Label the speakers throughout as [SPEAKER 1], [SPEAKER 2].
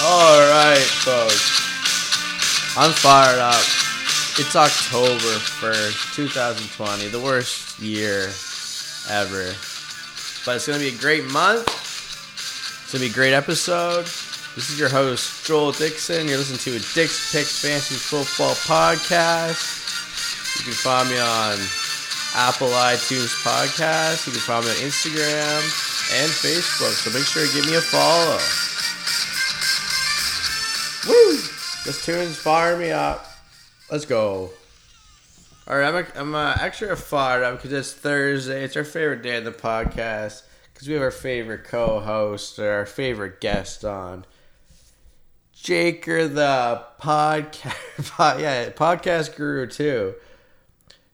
[SPEAKER 1] All right, folks. I'm fired up. It's October 1st, 2020, the worst year ever. But it's going to be a great month. It's going to be a great episode. This is your host, Joel Dixon. You're listening to a Dix Picks Fantasy Football podcast. You can find me on Apple iTunes Podcast. You can find me on Instagram and Facebook. So make sure to give me a follow. This tune's firing me up. Let's go. All right, I'm, I'm uh, extra fired up because it's Thursday. It's our favorite day of the podcast because we have our favorite co-host or our favorite guest on. Jaker, the podcast, yeah, podcast guru too.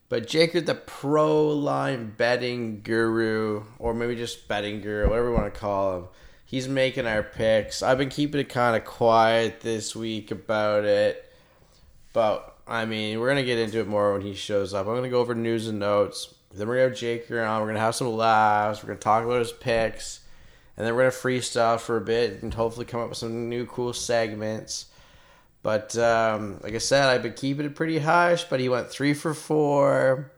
[SPEAKER 1] But Jaker, the pro line betting guru, or maybe just betting guru, whatever you want to call him, he's making our picks. I've been keeping it kind of quiet this week about it, but I mean, we're gonna get into it more when he shows up. I'm gonna go over news and notes. Then we're gonna have Jaker on. We're gonna have some laughs. We're gonna talk about his picks, and then we're gonna freestyle for a bit and hopefully come up with some new cool segments. But um, like I said, I've been keeping it pretty hush. But he went three for four,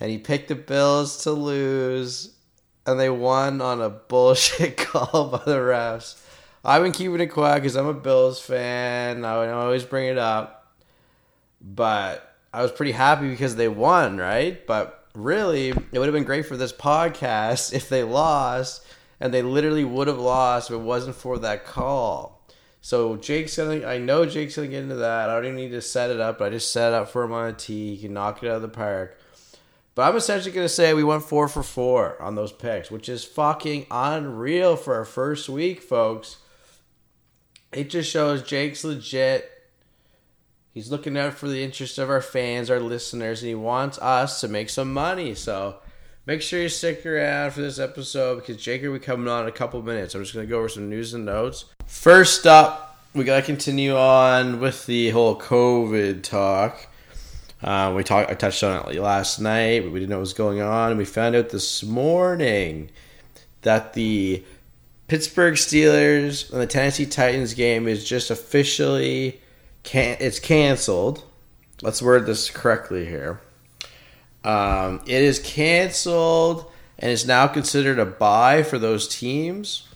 [SPEAKER 1] and he picked the Bills to lose, and they won on a bullshit call by the refs. I've been keeping it quiet because I'm a Bills fan. I would always bring it up, but I was pretty happy because they won, right? But really, it would have been great for this podcast if they lost, and they literally would have lost if it wasn't for that call. So Jake's gonna. I know Jake's gonna get into that. I don't even need to set it up. I just set it up for him on a tee. He can knock it out of the park. But I'm essentially gonna say we went four for four on those picks, which is fucking unreal for our first week, folks. It just shows Jake's legit. He's looking out for the interest of our fans, our listeners, and he wants us to make some money. So make sure you stick around for this episode because Jake will be coming on in a couple minutes. I'm just gonna go over some news and notes. First up, we gotta continue on with the whole COVID talk. Uh, we talked. I touched on it last night, but we didn't know what was going on, and we found out this morning that the Pittsburgh Steelers and the Tennessee Titans game is just officially can it's canceled. Let's word this correctly here. Um, it is canceled and is now considered a buy for those teams.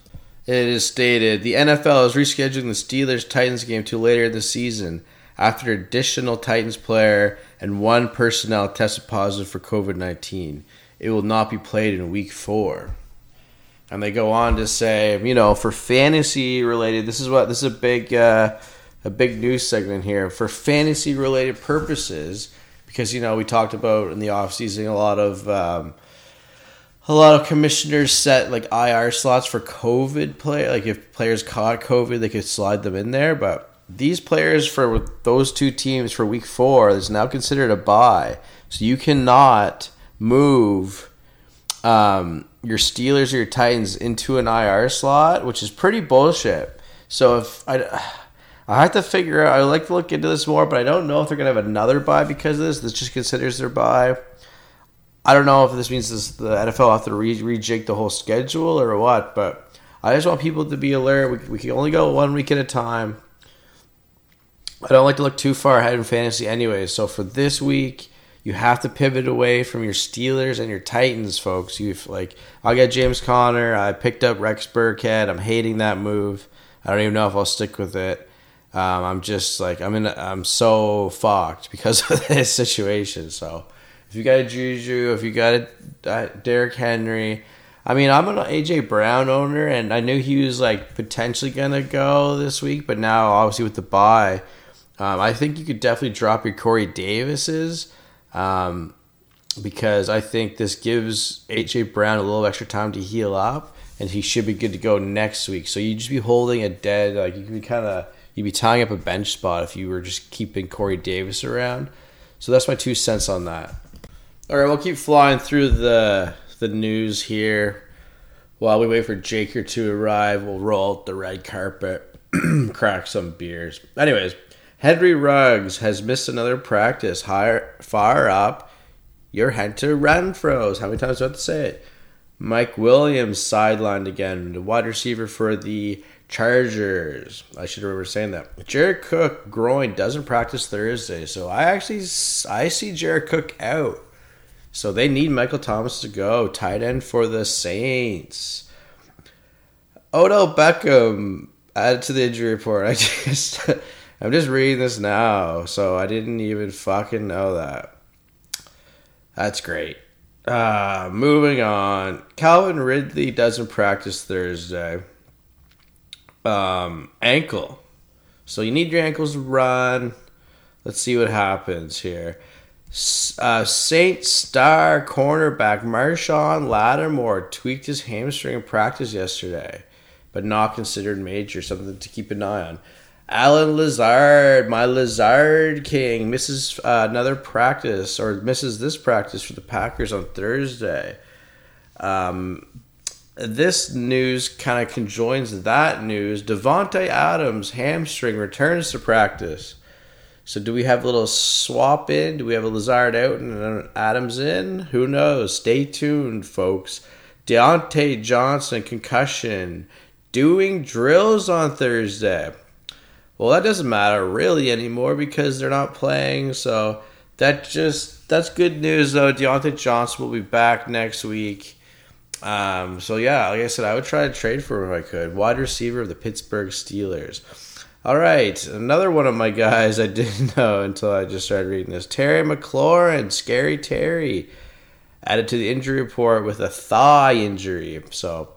[SPEAKER 1] It is stated the NFL is rescheduling the Steelers Titans game to later in the season after additional Titans player and one personnel tested positive for COVID 19. It will not be played in week four. And they go on to say, you know, for fantasy related, this is what this is a big, uh, a big news segment here. For fantasy related purposes, because you know we talked about in the off season a lot of um, a lot of commissioners set like IR slots for COVID play. Like if players caught COVID, they could slide them in there. But these players for those two teams for week four is now considered a buy. so you cannot move um, your Steelers or your Titans into an IR slot, which is pretty bullshit. So if I I have to figure out. I like to look into this more, but I don't know if they're gonna have another buy because of this. This just considers their buy. I don't know if this means this, the NFL have to re- rejig the whole schedule or what, but I just want people to be alert. We, we can only go one week at a time. I don't like to look too far ahead in fantasy, anyways. So for this week, you have to pivot away from your Steelers and your Titans, folks. You've like, I got James Conner. I picked up Rex Burkhead. I'm hating that move. I don't even know if I'll stick with it. Um, I'm just like I'm in. I'm so fucked because of this situation. So if you got a Juju, if you got a Derrick Henry, I mean I'm an AJ Brown owner, and I knew he was like potentially gonna go this week, but now obviously with the buy, um, I think you could definitely drop your Corey Davises. Um, because I think this gives AJ Brown a little extra time to heal up, and he should be good to go next week. So you just be holding a dead, like you could be kind of you'd be tying up a bench spot if you were just keeping Corey Davis around. So that's my two cents on that. All right, we'll keep flying through the the news here while we wait for Jaker to arrive. We'll roll out the red carpet, crack some beers. Anyways, Henry Ruggs has missed another practice. Higher, far up, your Hunter Renfrows. How many times do I have to say it? Mike Williams sidelined again, the wide receiver for the Chargers. I should remember saying that. Jared Cook groin doesn't practice Thursday, so I actually I see Jared Cook out. So they need Michael Thomas to go tight end for the Saints. Odell Beckham added to the injury report. I just I'm just reading this now, so I didn't even fucking know that. That's great. Uh, moving on. Calvin Ridley doesn't practice Thursday. Um, ankle. So you need your ankles to run. Let's see what happens here. Uh, Saint star cornerback Marshon Lattimore tweaked his hamstring in practice yesterday, but not considered major. Something to keep an eye on. Allen Lazard, my Lazard King, misses uh, another practice or misses this practice for the Packers on Thursday. Um, this news kind of conjoins that news. Davante Adams hamstring returns to practice. So do we have a little swap in? Do we have a Lazard out and an Adams in? Who knows? Stay tuned, folks. Diontae Johnson concussion doing drills on Thursday. Well, that doesn't matter really anymore because they're not playing. So that just that's good news though. Diontae Johnson will be back next week. Um, so yeah, like I said, I would try to trade for him if I could. Wide receiver of the Pittsburgh Steelers. All right, another one of my guys I didn't know until I just started reading this. Terry McLaurin, scary Terry, added to the injury report with a thigh injury. So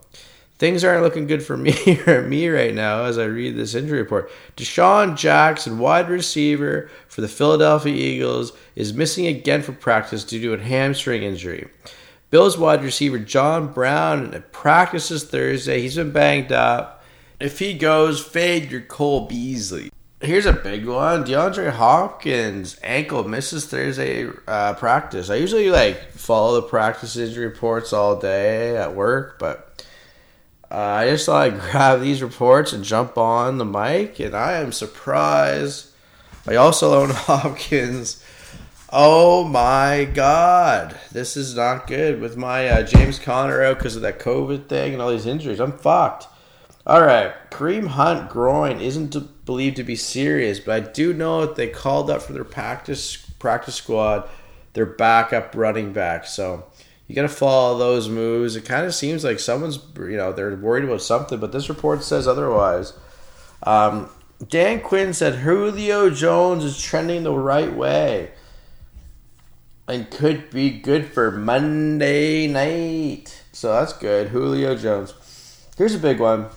[SPEAKER 1] things aren't looking good for me or me right now as I read this injury report. DeSean Jackson, wide receiver for the Philadelphia Eagles, is missing again for practice due to a hamstring injury. Bills wide receiver John Brown practices Thursday. He's been banged up. If he goes, fade your Cole Beasley. Here's a big one. DeAndre Hopkins ankle misses Thursday uh, practice. I usually like follow the practice injury reports all day at work, but uh, I just thought I'd grab these reports and jump on the mic, and I am surprised. I also own Hopkins. Oh my God, this is not good with my uh, James Conner out because of that COVID thing and all these injuries. I'm fucked. All right, Kareem Hunt groin isn't to, believed to be serious, but I do know that they called up for their practice practice squad their backup running back. So you got to follow those moves. It kind of seems like someone's, you know, they're worried about something, but this report says otherwise. Um, Dan Quinn said Julio Jones is trending the right way and could be good for Monday night. So that's good. Julio Jones. Here's a big one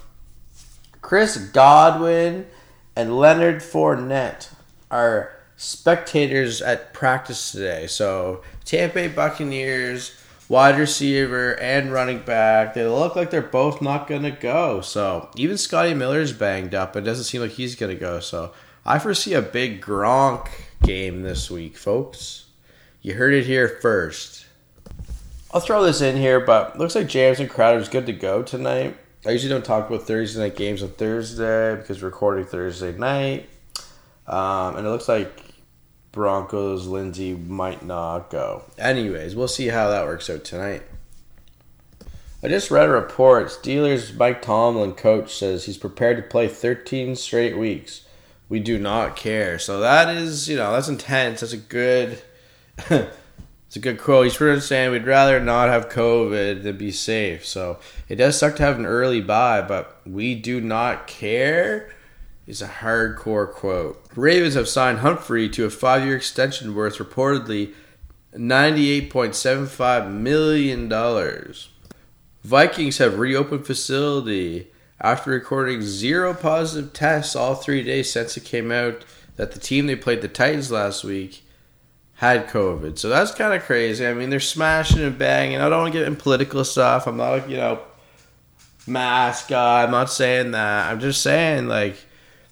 [SPEAKER 1] Chris Godwin and Leonard Fournette are spectators at practice today. So Tampa Bay Buccaneers wide receiver and running back. They look like they're both not going to go. So even Scotty Miller's banged up. It doesn't seem like he's going to go. So I foresee a big Gronk game this week, folks. You heard it here first. I'll throw this in here, but looks like Jamison Crowder's good to go tonight. I usually don't talk about Thursday night games on Thursday because we're recording Thursday night. Um, and it looks like Broncos, Lindsay might not go. Anyways, we'll see how that works out tonight. I just read a report. Steelers Mike Tomlin, coach, says he's prepared to play 13 straight weeks. We do not care. So that is, you know, that's intense. That's a good, it's a good quote. He's pretty much saying we'd rather not have COVID than be safe. So it does suck to have an early bye, but we do not care is a hardcore quote. Ravens have signed Humphrey to a five year extension worth reportedly $98.75 million. Vikings have reopened facility after recording zero positive tests all three days since it came out that the team they played, the Titans, last week had COVID. So that's kind of crazy. I mean, they're smashing and banging. I don't want to get in political stuff. I'm not, you know, mask guy. I'm not saying that. I'm just saying, like,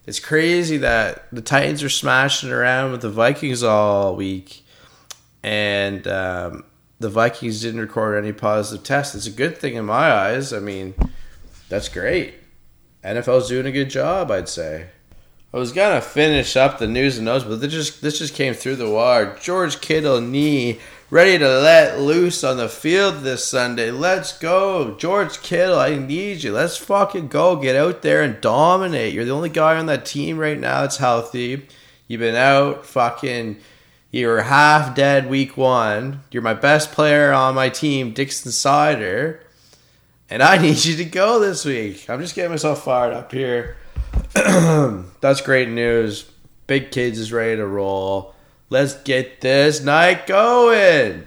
[SPEAKER 1] it's crazy that the Titans are smashing around with the Vikings all week, and um, the Vikings didn't record any positive tests. It's a good thing in my eyes. I mean, that's great. NFL's doing a good job, I'd say. I was gonna finish up the news and notes, but this just this just came through the wire. George Kittle knee ready to let loose on the field this Sunday. Let's go. George Kittle, I need you. Let's fucking go. Get out there and dominate. You're the only guy on that team right now that's healthy. You've been out fucking you were half dead week one. You're my best player on my team, Dixon Sider. And I need you to go this week. I'm just getting myself fired up here. That's great news. Big Kids is ready to roll. Let's get this night going.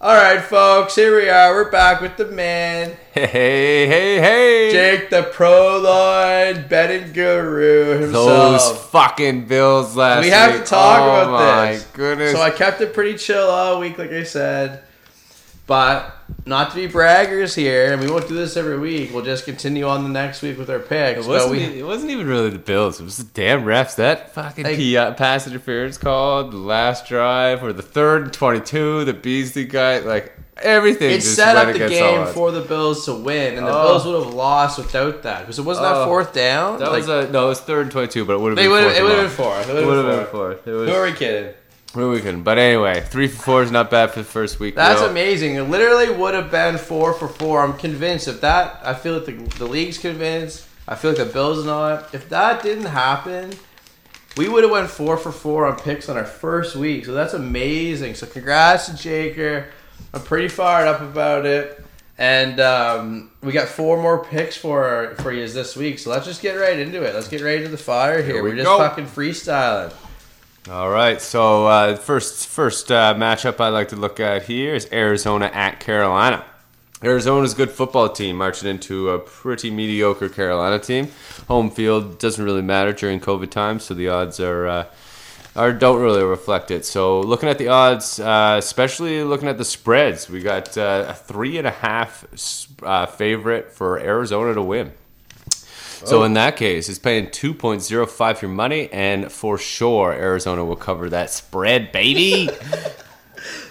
[SPEAKER 1] All right, folks, here we are. We're back with the man,
[SPEAKER 2] Hey, hey, hey, hey.
[SPEAKER 1] Jake, the pro line betting guru himself.
[SPEAKER 2] Those fucking Bills last
[SPEAKER 1] we have
[SPEAKER 2] week.
[SPEAKER 1] to talk about this.
[SPEAKER 2] oh
[SPEAKER 1] about
[SPEAKER 2] my
[SPEAKER 1] this.
[SPEAKER 2] goodness.
[SPEAKER 1] So I kept it pretty chill all week, like I said. But not to be braggers here, and we won't do this every week. We'll just continue on the next week with our picks.
[SPEAKER 2] it,
[SPEAKER 1] But
[SPEAKER 2] wasn't,
[SPEAKER 1] we,
[SPEAKER 2] it wasn't even really the Bills. It was the damn refs. That fucking
[SPEAKER 1] Like-
[SPEAKER 2] P- pass interference called the last drive, or the third and 22, the Beasley guy, like everything.
[SPEAKER 1] it
[SPEAKER 2] just
[SPEAKER 1] set up the game for the Bills to win, and the
[SPEAKER 2] Oh.
[SPEAKER 1] Bills would have lost without that because it wasn't that
[SPEAKER 2] Oh.
[SPEAKER 1] fourth down.
[SPEAKER 2] That
[SPEAKER 1] like,
[SPEAKER 2] was a no. It was third and 22, but it would have
[SPEAKER 1] they
[SPEAKER 2] been.
[SPEAKER 1] would
[SPEAKER 2] fourth
[SPEAKER 1] it would have been fourth. It would have been fourth. Who are we kidding?
[SPEAKER 2] Who are we kidding? But anyway, three for four is not bad for the first week.
[SPEAKER 1] That's amazing. It literally would have been four for four. I'm convinced. If that, I feel like the, the league's convinced. I feel like the Bills are not. If that didn't happen, we would have went four for four on picks on our first week. So that's amazing. So congrats to Jaker. I'm pretty fired up about it. And um, we got four more picks for for you this week. So let's just get right into it. Let's get right into the fire here.
[SPEAKER 2] Here we
[SPEAKER 1] We're just
[SPEAKER 2] go.
[SPEAKER 1] fucking freestyling.
[SPEAKER 2] All right, so uh, first first uh, matchup I'd like to look at here is Arizona at Carolina. Arizona's good football team marching into a pretty mediocre Carolina team. Home field doesn't really matter during COVID times, so the odds are uh, are don't really reflect it. So looking at the odds, uh, especially looking at the spreads, we got uh, a three and a half uh, favorite for Arizona to win. So
[SPEAKER 1] Oh.
[SPEAKER 2] in that case, it's paying 2.05 for your money, and for sure, Arizona will cover that spread, baby.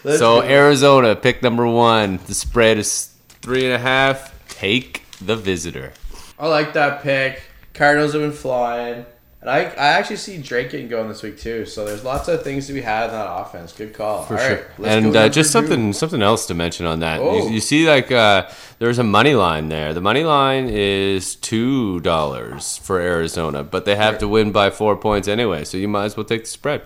[SPEAKER 2] So. Arizona, pick number one. The spread is three and a half. Take the visitor.
[SPEAKER 1] I like that pick. Cardinals have been flying. And I, I actually see Drake getting going this week too. So there's lots of things to be had in that offense. Good call.
[SPEAKER 2] For
[SPEAKER 1] All
[SPEAKER 2] sure.
[SPEAKER 1] right,
[SPEAKER 2] and uh, just something something else to mention on that.
[SPEAKER 1] Oh.
[SPEAKER 2] You, you see, like uh, there's a money line there. The money line is two dollars for Arizona, but they have to win by four points anyway. So you might as well take the spread.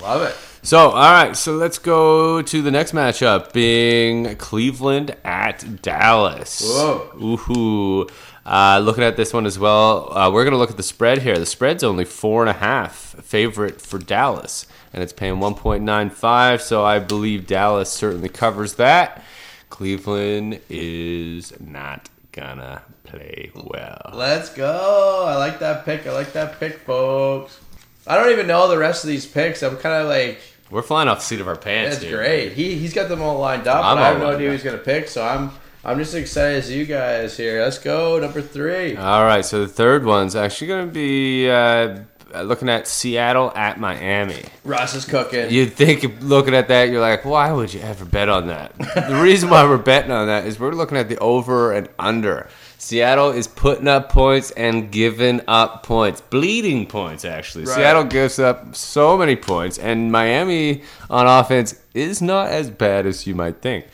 [SPEAKER 1] Love it.
[SPEAKER 2] So, all right, so let's go to the next matchup, being Cleveland at Dallas.
[SPEAKER 1] Whoa.
[SPEAKER 2] Ooh, uh, looking at this one as well, uh, we're going to look at the spread here. The spread's only four and a half favorite for Dallas, and it's paying 1.95, so I believe Dallas certainly covers that. Cleveland is not gonna play well.
[SPEAKER 1] Let's go. I like that pick. I like that pick, folks. I don't even know the rest of these picks. I'm kind of like,
[SPEAKER 2] We're flying off the seat of our pants.
[SPEAKER 1] that's great. He he's got them all lined up. I have no idea who he's gonna pick. So I'm I'm just excited as you guys here. Let's go number three.
[SPEAKER 2] All right, so the third one's actually going to be uh, looking at Seattle at Miami.
[SPEAKER 1] Ross is cooking.
[SPEAKER 2] You'd think, looking at that, you're like, why would you ever bet on that? the reason why we're betting on that is we're looking at the over and under. Seattle is putting up points and giving up points, bleeding points, actually.
[SPEAKER 1] Right.
[SPEAKER 2] Seattle gives up so many points, and Miami on offense is not as bad as you might think.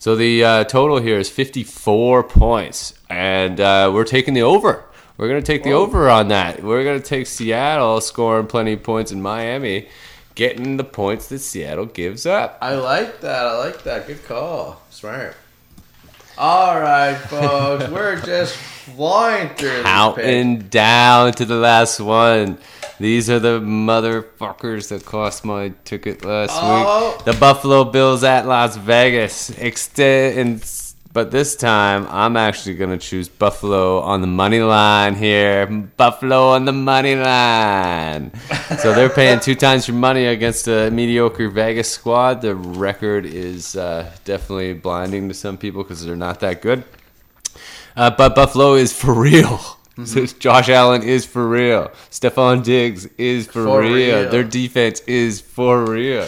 [SPEAKER 2] So the uh, total here is 54 points, and uh, we're taking the over. We're going to take the
[SPEAKER 1] Whoa.
[SPEAKER 2] over on that. We're going to take Seattle scoring plenty of points in Miami, getting the points that Seattle gives up.
[SPEAKER 1] I like that. I like that. Good call. Smart. All right, folks. We're just flying through.
[SPEAKER 2] Counting down to the last one. These are the motherfuckers that cost my ticket last
[SPEAKER 1] Oh.
[SPEAKER 2] week. The Buffalo Bills at Las Vegas. Extend, but this time I'm actually gonna choose Buffalo on the money line here. Buffalo on the money line. so they're paying two times your money against a mediocre Vegas squad. The record is uh, definitely blinding to some people because they're not that good. Uh, but Buffalo is for real. So Josh Allen is for real. Stefon Diggs is for,
[SPEAKER 1] For
[SPEAKER 2] real.
[SPEAKER 1] real.
[SPEAKER 2] Their defense is for real.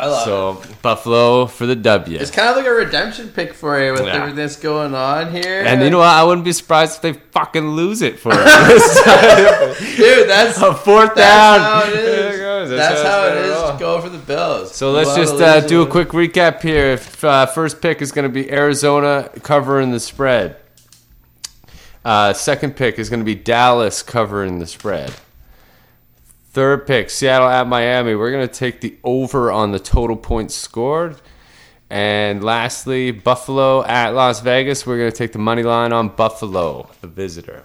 [SPEAKER 1] I love it.
[SPEAKER 2] So Buffalo for the W.
[SPEAKER 1] It's kind of like a redemption pick for you with
[SPEAKER 2] Yeah.
[SPEAKER 1] everything that's going on here.
[SPEAKER 2] And you know what? I wouldn't be surprised if they fucking lose it for us.
[SPEAKER 1] dude, that's
[SPEAKER 2] a fourth
[SPEAKER 1] That's
[SPEAKER 2] down.
[SPEAKER 1] how it is.
[SPEAKER 2] There you go. sometimes.
[SPEAKER 1] That's how
[SPEAKER 2] it's
[SPEAKER 1] is. Go for the Bills.
[SPEAKER 2] So let's just uh, do a quick recap here. If, uh, first pick is going to be Arizona covering the spread. Uh, second pick is going to be Dallas covering the spread. Third pick, Seattle at Miami. We're going to take the over on the total points scored. And lastly, Buffalo at Las Vegas. We're going to take the money line on Buffalo, the visitor.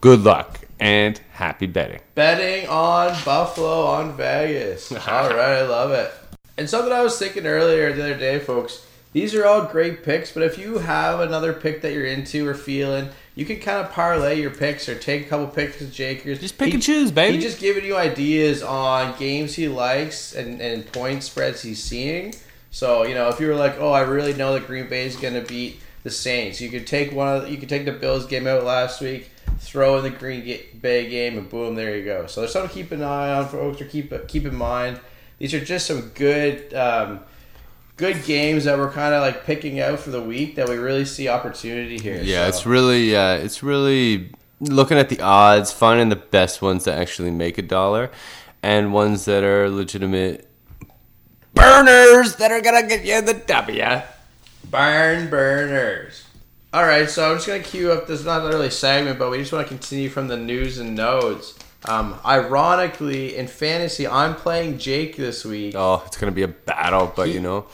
[SPEAKER 2] Good luck and happy betting.
[SPEAKER 1] Betting on Buffalo on Vegas. all right, I love it. And something I was thinking earlier the other day, folks. These are all great picks, but if you have another pick that you're into or feeling, you can kind of parlay your picks or take a couple picks with Jakers.
[SPEAKER 2] Just pick
[SPEAKER 1] He-
[SPEAKER 2] and choose, baby.
[SPEAKER 1] He's just giving you ideas on games he likes and, and point spreads he's seeing. So you know, if you were like, oh, I really know that Green Bay is going to beat the Saints, you could take one of you could take the Bills game out last week, throw in the Green Bay game, and boom, there you go. So there's something to keep an eye on, folks, or keep keep in mind. These are just some good. Um, Good games that we're kind of like picking out for the week that we really see opportunity here.
[SPEAKER 2] Yeah,
[SPEAKER 1] So-
[SPEAKER 2] it's really, uh, it's really looking at the odds, finding the best ones that actually make a dollar, and ones that are legitimate burners that are gonna get you the W.
[SPEAKER 1] Burn burners. All right, so I'm just gonna queue up. This is not really a segment, but we just want to continue from the news and notes. Um, ironically, in fantasy, I'm playing Jake this week.
[SPEAKER 2] Oh, it's gonna be a battle, but
[SPEAKER 1] He-
[SPEAKER 2] you know,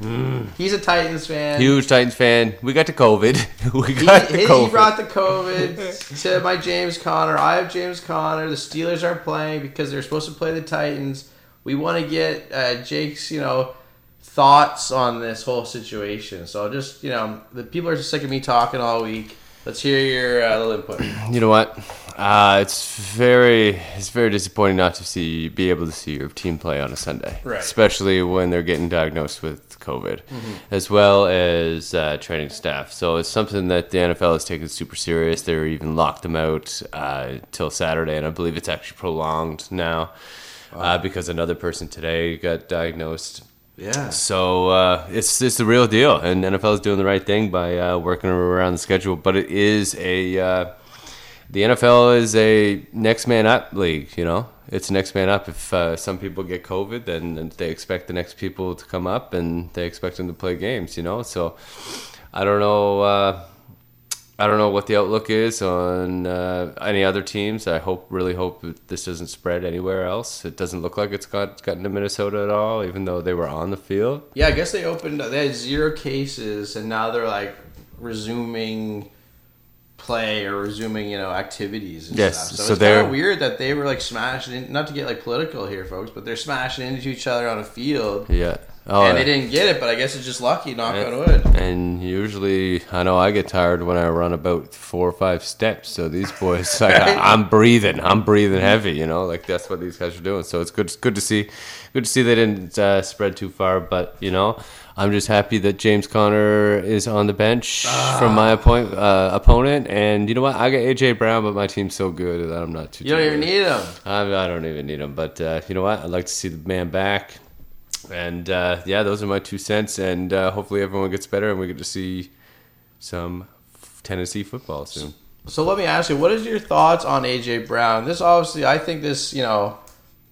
[SPEAKER 1] He's a Titans fan.
[SPEAKER 2] huge Titans fan. We got to COVID. we
[SPEAKER 1] He,
[SPEAKER 2] got the
[SPEAKER 1] he- he
[SPEAKER 2] COVID.
[SPEAKER 1] brought the COVID to my James Conner. I have James Conner. The Steelers aren't playing because they're supposed to play the Titans. We want to get uh, Jake's, you know, thoughts on this whole situation. So just, you know, the people are just sick of me talking all week. Let's hear your uh, little input.
[SPEAKER 2] you know what? Uh, it's very it's very disappointing not to see be able to see your team play on a Sunday,
[SPEAKER 1] Right.
[SPEAKER 2] especially when they're getting diagnosed with COVID, as well as uh, training staff. So it's something that the NFL has taken super serious. They're even locked them out uh, till Saturday, and I believe it's actually prolonged now uh, because another person today got diagnosed.
[SPEAKER 1] Yeah.
[SPEAKER 2] So uh, it's it's the real deal, and NFL is doing the right thing by uh, working around the schedule. But it is a uh, the NFL is a next man up league. You know, it's next man up. If uh, some people get COVID, then they expect the next people to come up, and they expect them to play games. You know, so I don't know. Uh, I don't know what the outlook is on uh, any other teams. I hope, really hope this doesn't spread anywhere else. It doesn't look like it's got gotten to Minnesota at all, even though they were on the field.
[SPEAKER 1] Yeah, I guess they opened. They had zero cases, and now they're like resuming play or resuming, you know, activities. And
[SPEAKER 2] Yes,
[SPEAKER 1] stuff. So,
[SPEAKER 2] so
[SPEAKER 1] it's
[SPEAKER 2] they're-
[SPEAKER 1] kind of weird that they were like smashing. In, not to get like political here, folks, but they're smashing into each other on a field,
[SPEAKER 2] Yeah. Oh,
[SPEAKER 1] and
[SPEAKER 2] yeah.
[SPEAKER 1] they didn't get it. But I guess it's just lucky. Knock on wood.
[SPEAKER 2] And usually, I know I get tired when I run about four or five steps. So these boys, like,
[SPEAKER 1] Right.
[SPEAKER 2] I, I'm breathing, I'm breathing heavy. You know, like that's what these guys are doing. So it's good, it's good to see, good to see they didn't uh, spread too far. But you know, I'm just happy that James Conner is on the bench from my appoint, uh, opponent. And you know what? I got AJ Brown, but my team's so good that I'm not too.
[SPEAKER 1] You don't
[SPEAKER 2] too
[SPEAKER 1] even need them.
[SPEAKER 2] I, I don't even need him, but uh, you know what? I'd like to see the man back, and uh, yeah, those are my two cents. And uh, hopefully, everyone gets better, and we get to see some f- Tennessee football soon.
[SPEAKER 1] So let me ask you, what is your thoughts on AJ Brown? This obviously, I think this, you know,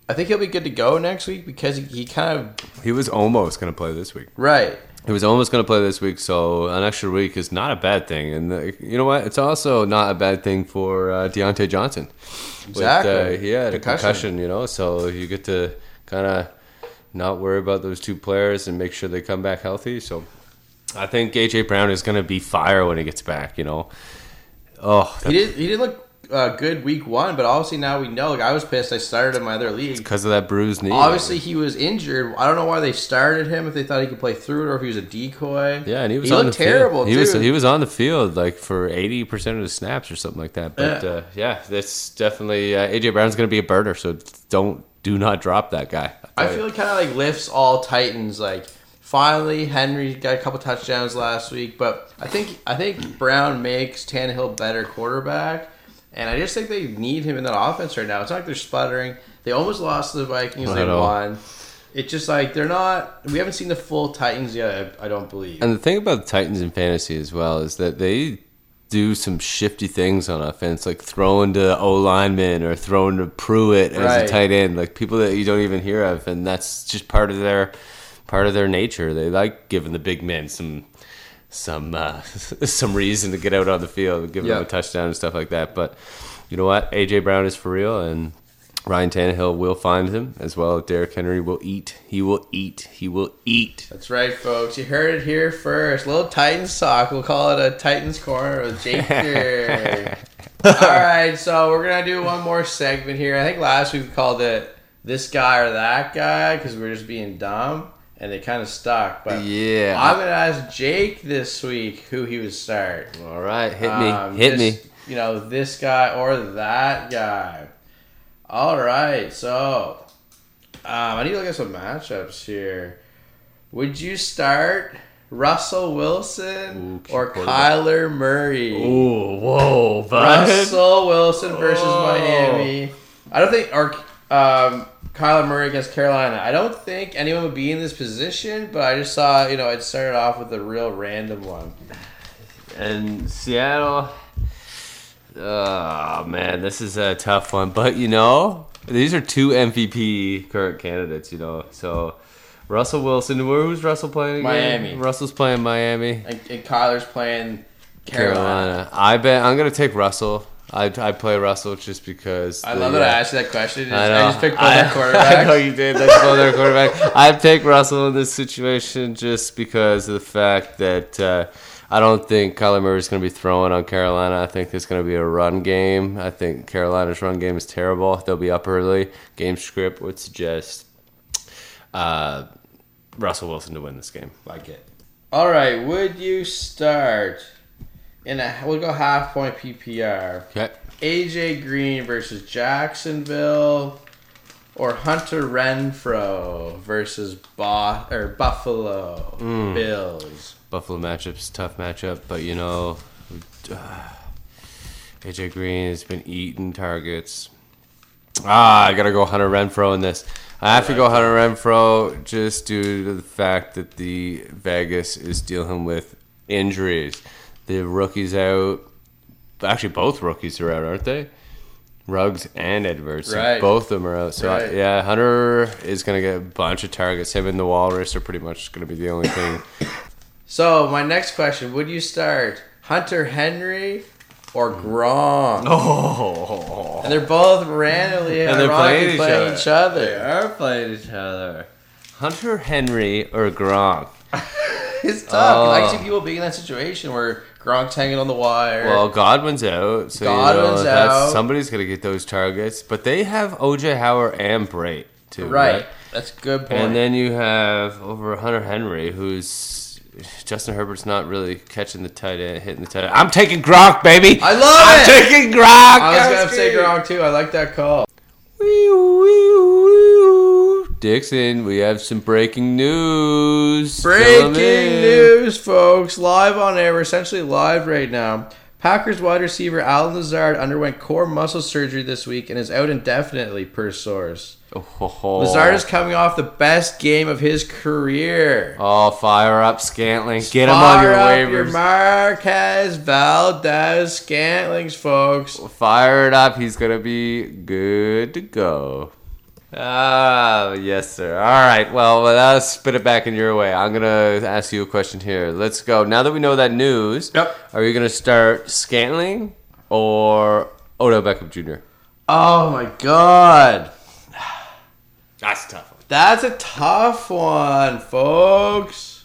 [SPEAKER 1] I think he'll be good to go next week because he, he kind of
[SPEAKER 2] He was almost going to play this week.
[SPEAKER 1] right.
[SPEAKER 2] He was almost going to play this week, so an extra week is not a bad thing. And uh, you know what? It's also not a bad thing for uh, Diontae Johnson. With,
[SPEAKER 1] Exactly.
[SPEAKER 2] uh, he had a
[SPEAKER 1] Concussion.
[SPEAKER 2] concussion, you know, so you get to kind of not worry about those two players and make sure they come back healthy. So I think AJ Brown is going to be fire when he gets back, you know. Oh,
[SPEAKER 1] He did. He did look uh, good week one, but obviously now we know. Like I was pissed. I started in my other league.
[SPEAKER 2] because of that bruised knee.
[SPEAKER 1] Obviously he was injured. I don't know why they started him. If they thought he could play through it, or if he was a decoy.
[SPEAKER 2] Yeah, and he was
[SPEAKER 1] he
[SPEAKER 2] on
[SPEAKER 1] looked
[SPEAKER 2] the
[SPEAKER 1] terrible
[SPEAKER 2] Field. He
[SPEAKER 1] too.
[SPEAKER 2] was he was on the field like for eighty percent of the snaps or something like that. But
[SPEAKER 1] Yeah.
[SPEAKER 2] uh, yeah, that's definitely uh, AJ Brown's going to be a burner. So don't do not drop that guy.
[SPEAKER 1] I feel it kind of like lifts all Titans. Like finally, Henry got a couple touchdowns last week, but I think I think Brown makes Tannehill better quarterback, and I just think they need him in that offense right now. It's not like they're sputtering. They almost lost to the Vikings.
[SPEAKER 2] Not
[SPEAKER 1] They won. It's just like they're not. We haven't seen the full Titans yet. I, I don't believe.
[SPEAKER 2] And the thing about the Titans in fantasy as well is that they do some shifty things on offense, like throwing to O lineman or throwing to Pruitt as
[SPEAKER 1] Right.
[SPEAKER 2] a tight end, like people that you don't even hear of, and that's just part of their part of their nature. They like giving the big men some some uh, some reason to get out on the field, and give them a touchdown and stuff like that. But you know what? AJ Brown is for real, and Ryan Tannehill will find him as well. Derrick Henry will eat. He will eat. He will eat.
[SPEAKER 1] That's right, folks. You heard it here first. Little Titans talk. We'll call it a Titans corner with Jake. Kerr. All right, so we're gonna do one more segment here. I think last week we called it "this guy or that guy" because we were just being dumb, and it kind of stuck. But
[SPEAKER 2] Yeah.
[SPEAKER 1] I'm gonna ask Jake this week who he would start.
[SPEAKER 2] All right, hit me,
[SPEAKER 1] Um,
[SPEAKER 2] hit me.
[SPEAKER 1] You know, this guy or that guy. All right, so um, I need to look at some matchups here. Would you start Russell Wilson
[SPEAKER 2] Ooh,
[SPEAKER 1] or. Kyler Murray?
[SPEAKER 2] Ooh, whoa,
[SPEAKER 1] Russell Wilson versus
[SPEAKER 2] Oh.
[SPEAKER 1] Miami. I don't think, or um, Kyler Murray against Carolina. I don't think anyone would be in this position, but I just saw, you know, it started off with a real random one.
[SPEAKER 2] And Seattle. Oh man, this is a tough one. But you know, these are two MVP current candidates. You know, so Russell Wilson. Where who's Russell playing again?
[SPEAKER 1] Miami.
[SPEAKER 2] Russell's playing Miami.
[SPEAKER 1] And, and Kyler's playing Carolina.
[SPEAKER 2] Carolina. I bet I'm gonna take Russell. I I play Russell just because.
[SPEAKER 1] I
[SPEAKER 2] the,
[SPEAKER 1] love that
[SPEAKER 2] uh,
[SPEAKER 1] I asked you that question.
[SPEAKER 2] I
[SPEAKER 1] I,
[SPEAKER 2] know.
[SPEAKER 1] just picked both
[SPEAKER 2] I,
[SPEAKER 1] their quarterbacks.
[SPEAKER 2] I know you did. That's both their quarterback. I'd take Russell in this situation just because of the fact that uh, I don't think Kyler Murray's going to be throwing on Carolina. I think there's going to be a run game. I think Carolina's run game is terrible. They'll be up early. Game script would suggest uh, Russell Wilson to win this game.
[SPEAKER 1] Like it. All right. Would you start in a? We'll go half point PPR.
[SPEAKER 2] Okay.
[SPEAKER 1] AJ Green versus Jacksonville, or Hunter Renfrow versus Bo- or Buffalo Bills.
[SPEAKER 2] Buffalo matchup's tough matchup, but you know, uh, AJ Green has been eating targets. Ah, I gotta go Hunter Renfrow in this. I have to go Hunter Renfrow just due to the fact that the Vegas is dealing with injuries. The rookies out. Actually, both rookies are out, aren't they? Ruggs and Edwards.
[SPEAKER 1] Right.
[SPEAKER 2] Both of them are out. So
[SPEAKER 1] Right.
[SPEAKER 2] yeah, Hunter is gonna get a bunch of targets. Him and the Walrus are pretty much gonna be the only thing.
[SPEAKER 1] So my next question: Would you start Hunter Henry or Gronk?
[SPEAKER 2] Oh,
[SPEAKER 1] And they're both randomly
[SPEAKER 2] And they're
[SPEAKER 1] ironically
[SPEAKER 2] playing each other.
[SPEAKER 1] other.
[SPEAKER 2] are playing each other. Hunter Henry or Gronk?
[SPEAKER 1] It's tough. I
[SPEAKER 2] Oh.
[SPEAKER 1] can see people being in that situation where Gronk's hanging on the wire.
[SPEAKER 2] Well, Godwin's out, so
[SPEAKER 1] Godwin's
[SPEAKER 2] you know, that's,
[SPEAKER 1] out.
[SPEAKER 2] somebody's gonna get those targets. But they have OJ Howard and Brate too,
[SPEAKER 1] right. That's a good point.
[SPEAKER 2] And then you have over Hunter Henry, who's Justin Herbert's not really catching the tight end, hitting the tight end. I'm taking Gronk, baby.
[SPEAKER 1] I love it!
[SPEAKER 2] I'm
[SPEAKER 1] it.
[SPEAKER 2] taking Gronk.
[SPEAKER 1] I was gonna say Gronk too. I like that call.
[SPEAKER 2] Wee, wee, wee. Dixon, we have some breaking news.
[SPEAKER 1] Breaking news, folks! Live on air. We're essentially live right now. Packers wide receiver Allen Lazard underwent core muscle surgery this week and is out indefinitely, per source.
[SPEAKER 2] Oh.
[SPEAKER 1] Lazard is coming off the best game of his career.
[SPEAKER 2] Oh, fire up Scantling. Get him on your
[SPEAKER 1] up
[SPEAKER 2] waivers.
[SPEAKER 1] Your Marquez Valdes Scantlings, folks.
[SPEAKER 2] Fire it up. He's going to be good to go. Ah, yes, sir. All right. Well, well, let's spit it back in your way. I'm going to ask you a question here. Let's go. Now that we know that news,
[SPEAKER 1] Yep.
[SPEAKER 2] are you going to start Scantling or Odell Beckham Jr.?
[SPEAKER 1] Oh my god.
[SPEAKER 2] That's a tough.
[SPEAKER 1] That's a tough one, folks.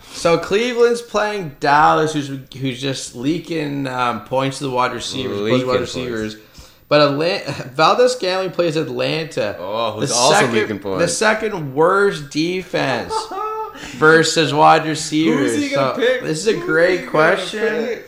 [SPEAKER 1] So Cleveland's playing Dallas, who's who's just leaking um, points to the wide receivers,
[SPEAKER 2] Leaking
[SPEAKER 1] wide receivers. But Atlanta, Valdes Scantling plays Atlanta.
[SPEAKER 2] Oh, who's also leaking points.
[SPEAKER 1] The second worst defense versus wide receivers.
[SPEAKER 2] Who's he gonna
[SPEAKER 1] So
[SPEAKER 2] pick?
[SPEAKER 1] This is a
[SPEAKER 2] Who's
[SPEAKER 1] great question.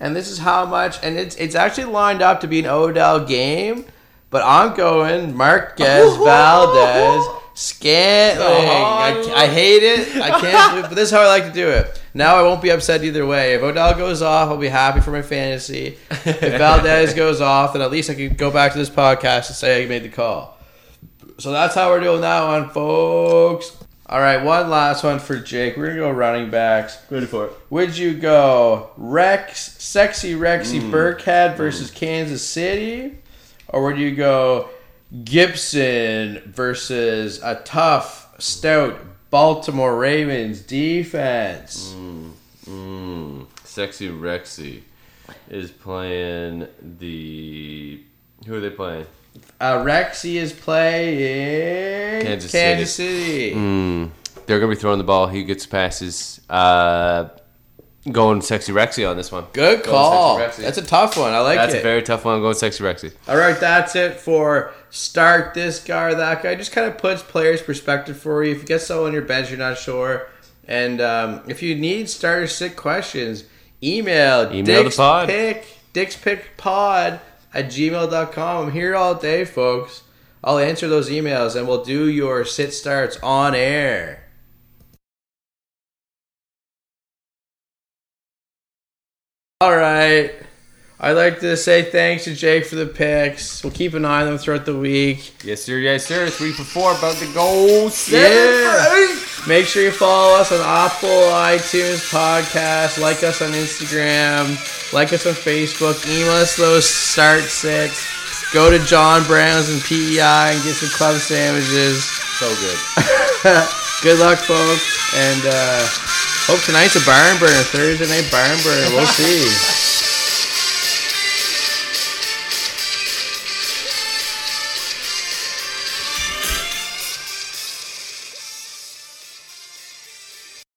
[SPEAKER 1] And this is how much, and it's it's actually lined up to be an Odell game, but I'm going Marquez Valdes Scantling. I, I hate it. I can't do it, but this is how I like to do it. Now I won't be upset either way. If Odell goes off, I'll be happy for my fantasy. If Valdes goes off, then at least I can go back to this podcast and say I made the call. So that's how we're doing that one, folks. All right, one last one for Jake. We're gonna go running backs.
[SPEAKER 3] Ready for it.
[SPEAKER 1] Would you go Rex, sexy Rexy
[SPEAKER 3] Mm.
[SPEAKER 1] Burkhead versus Kansas City, or would you go Gibson versus a tough, stout Baltimore Ravens defense?
[SPEAKER 2] Mm, Sexy Rexy is playing the. Who are they playing?
[SPEAKER 1] Uh, Rexy is playing
[SPEAKER 2] Kansas
[SPEAKER 1] Kansas City.
[SPEAKER 2] Mm, they're gonna be throwing the ball. He gets passes. Uh, going Sexy Rexy on this one.
[SPEAKER 1] Good call. That's a tough one. I like it.
[SPEAKER 2] That's
[SPEAKER 1] it.
[SPEAKER 2] a very tough one. I'm going Sexy Rexy.
[SPEAKER 1] All right, that's it for start this guy or that guy. Just kind of puts players' perspective for you. If you get someone on your bench you're not sure, and um, if you need starter sick questions, email
[SPEAKER 2] Email the pod.
[SPEAKER 1] Pick, Dix Pick Pod at gmail.com. I'm here all day, folks. I'll answer those emails and we'll do your sit starts on air. All right. I'd like to say thanks to Jake for the picks. We'll keep an eye on them throughout the week.
[SPEAKER 2] Yes, sir. Yes, sir. Three for four. About to go.
[SPEAKER 1] Yeah. Make sure you follow us on Apple, iTunes, podcast. Like us on Instagram. Like us on Facebook. Email us those start sits. Go to John Brown's and PEI and get some club sandwiches.
[SPEAKER 2] So good.
[SPEAKER 1] Good luck, folks. And uh, hope tonight's a barn burner. Thursday night barn burner. We'll see.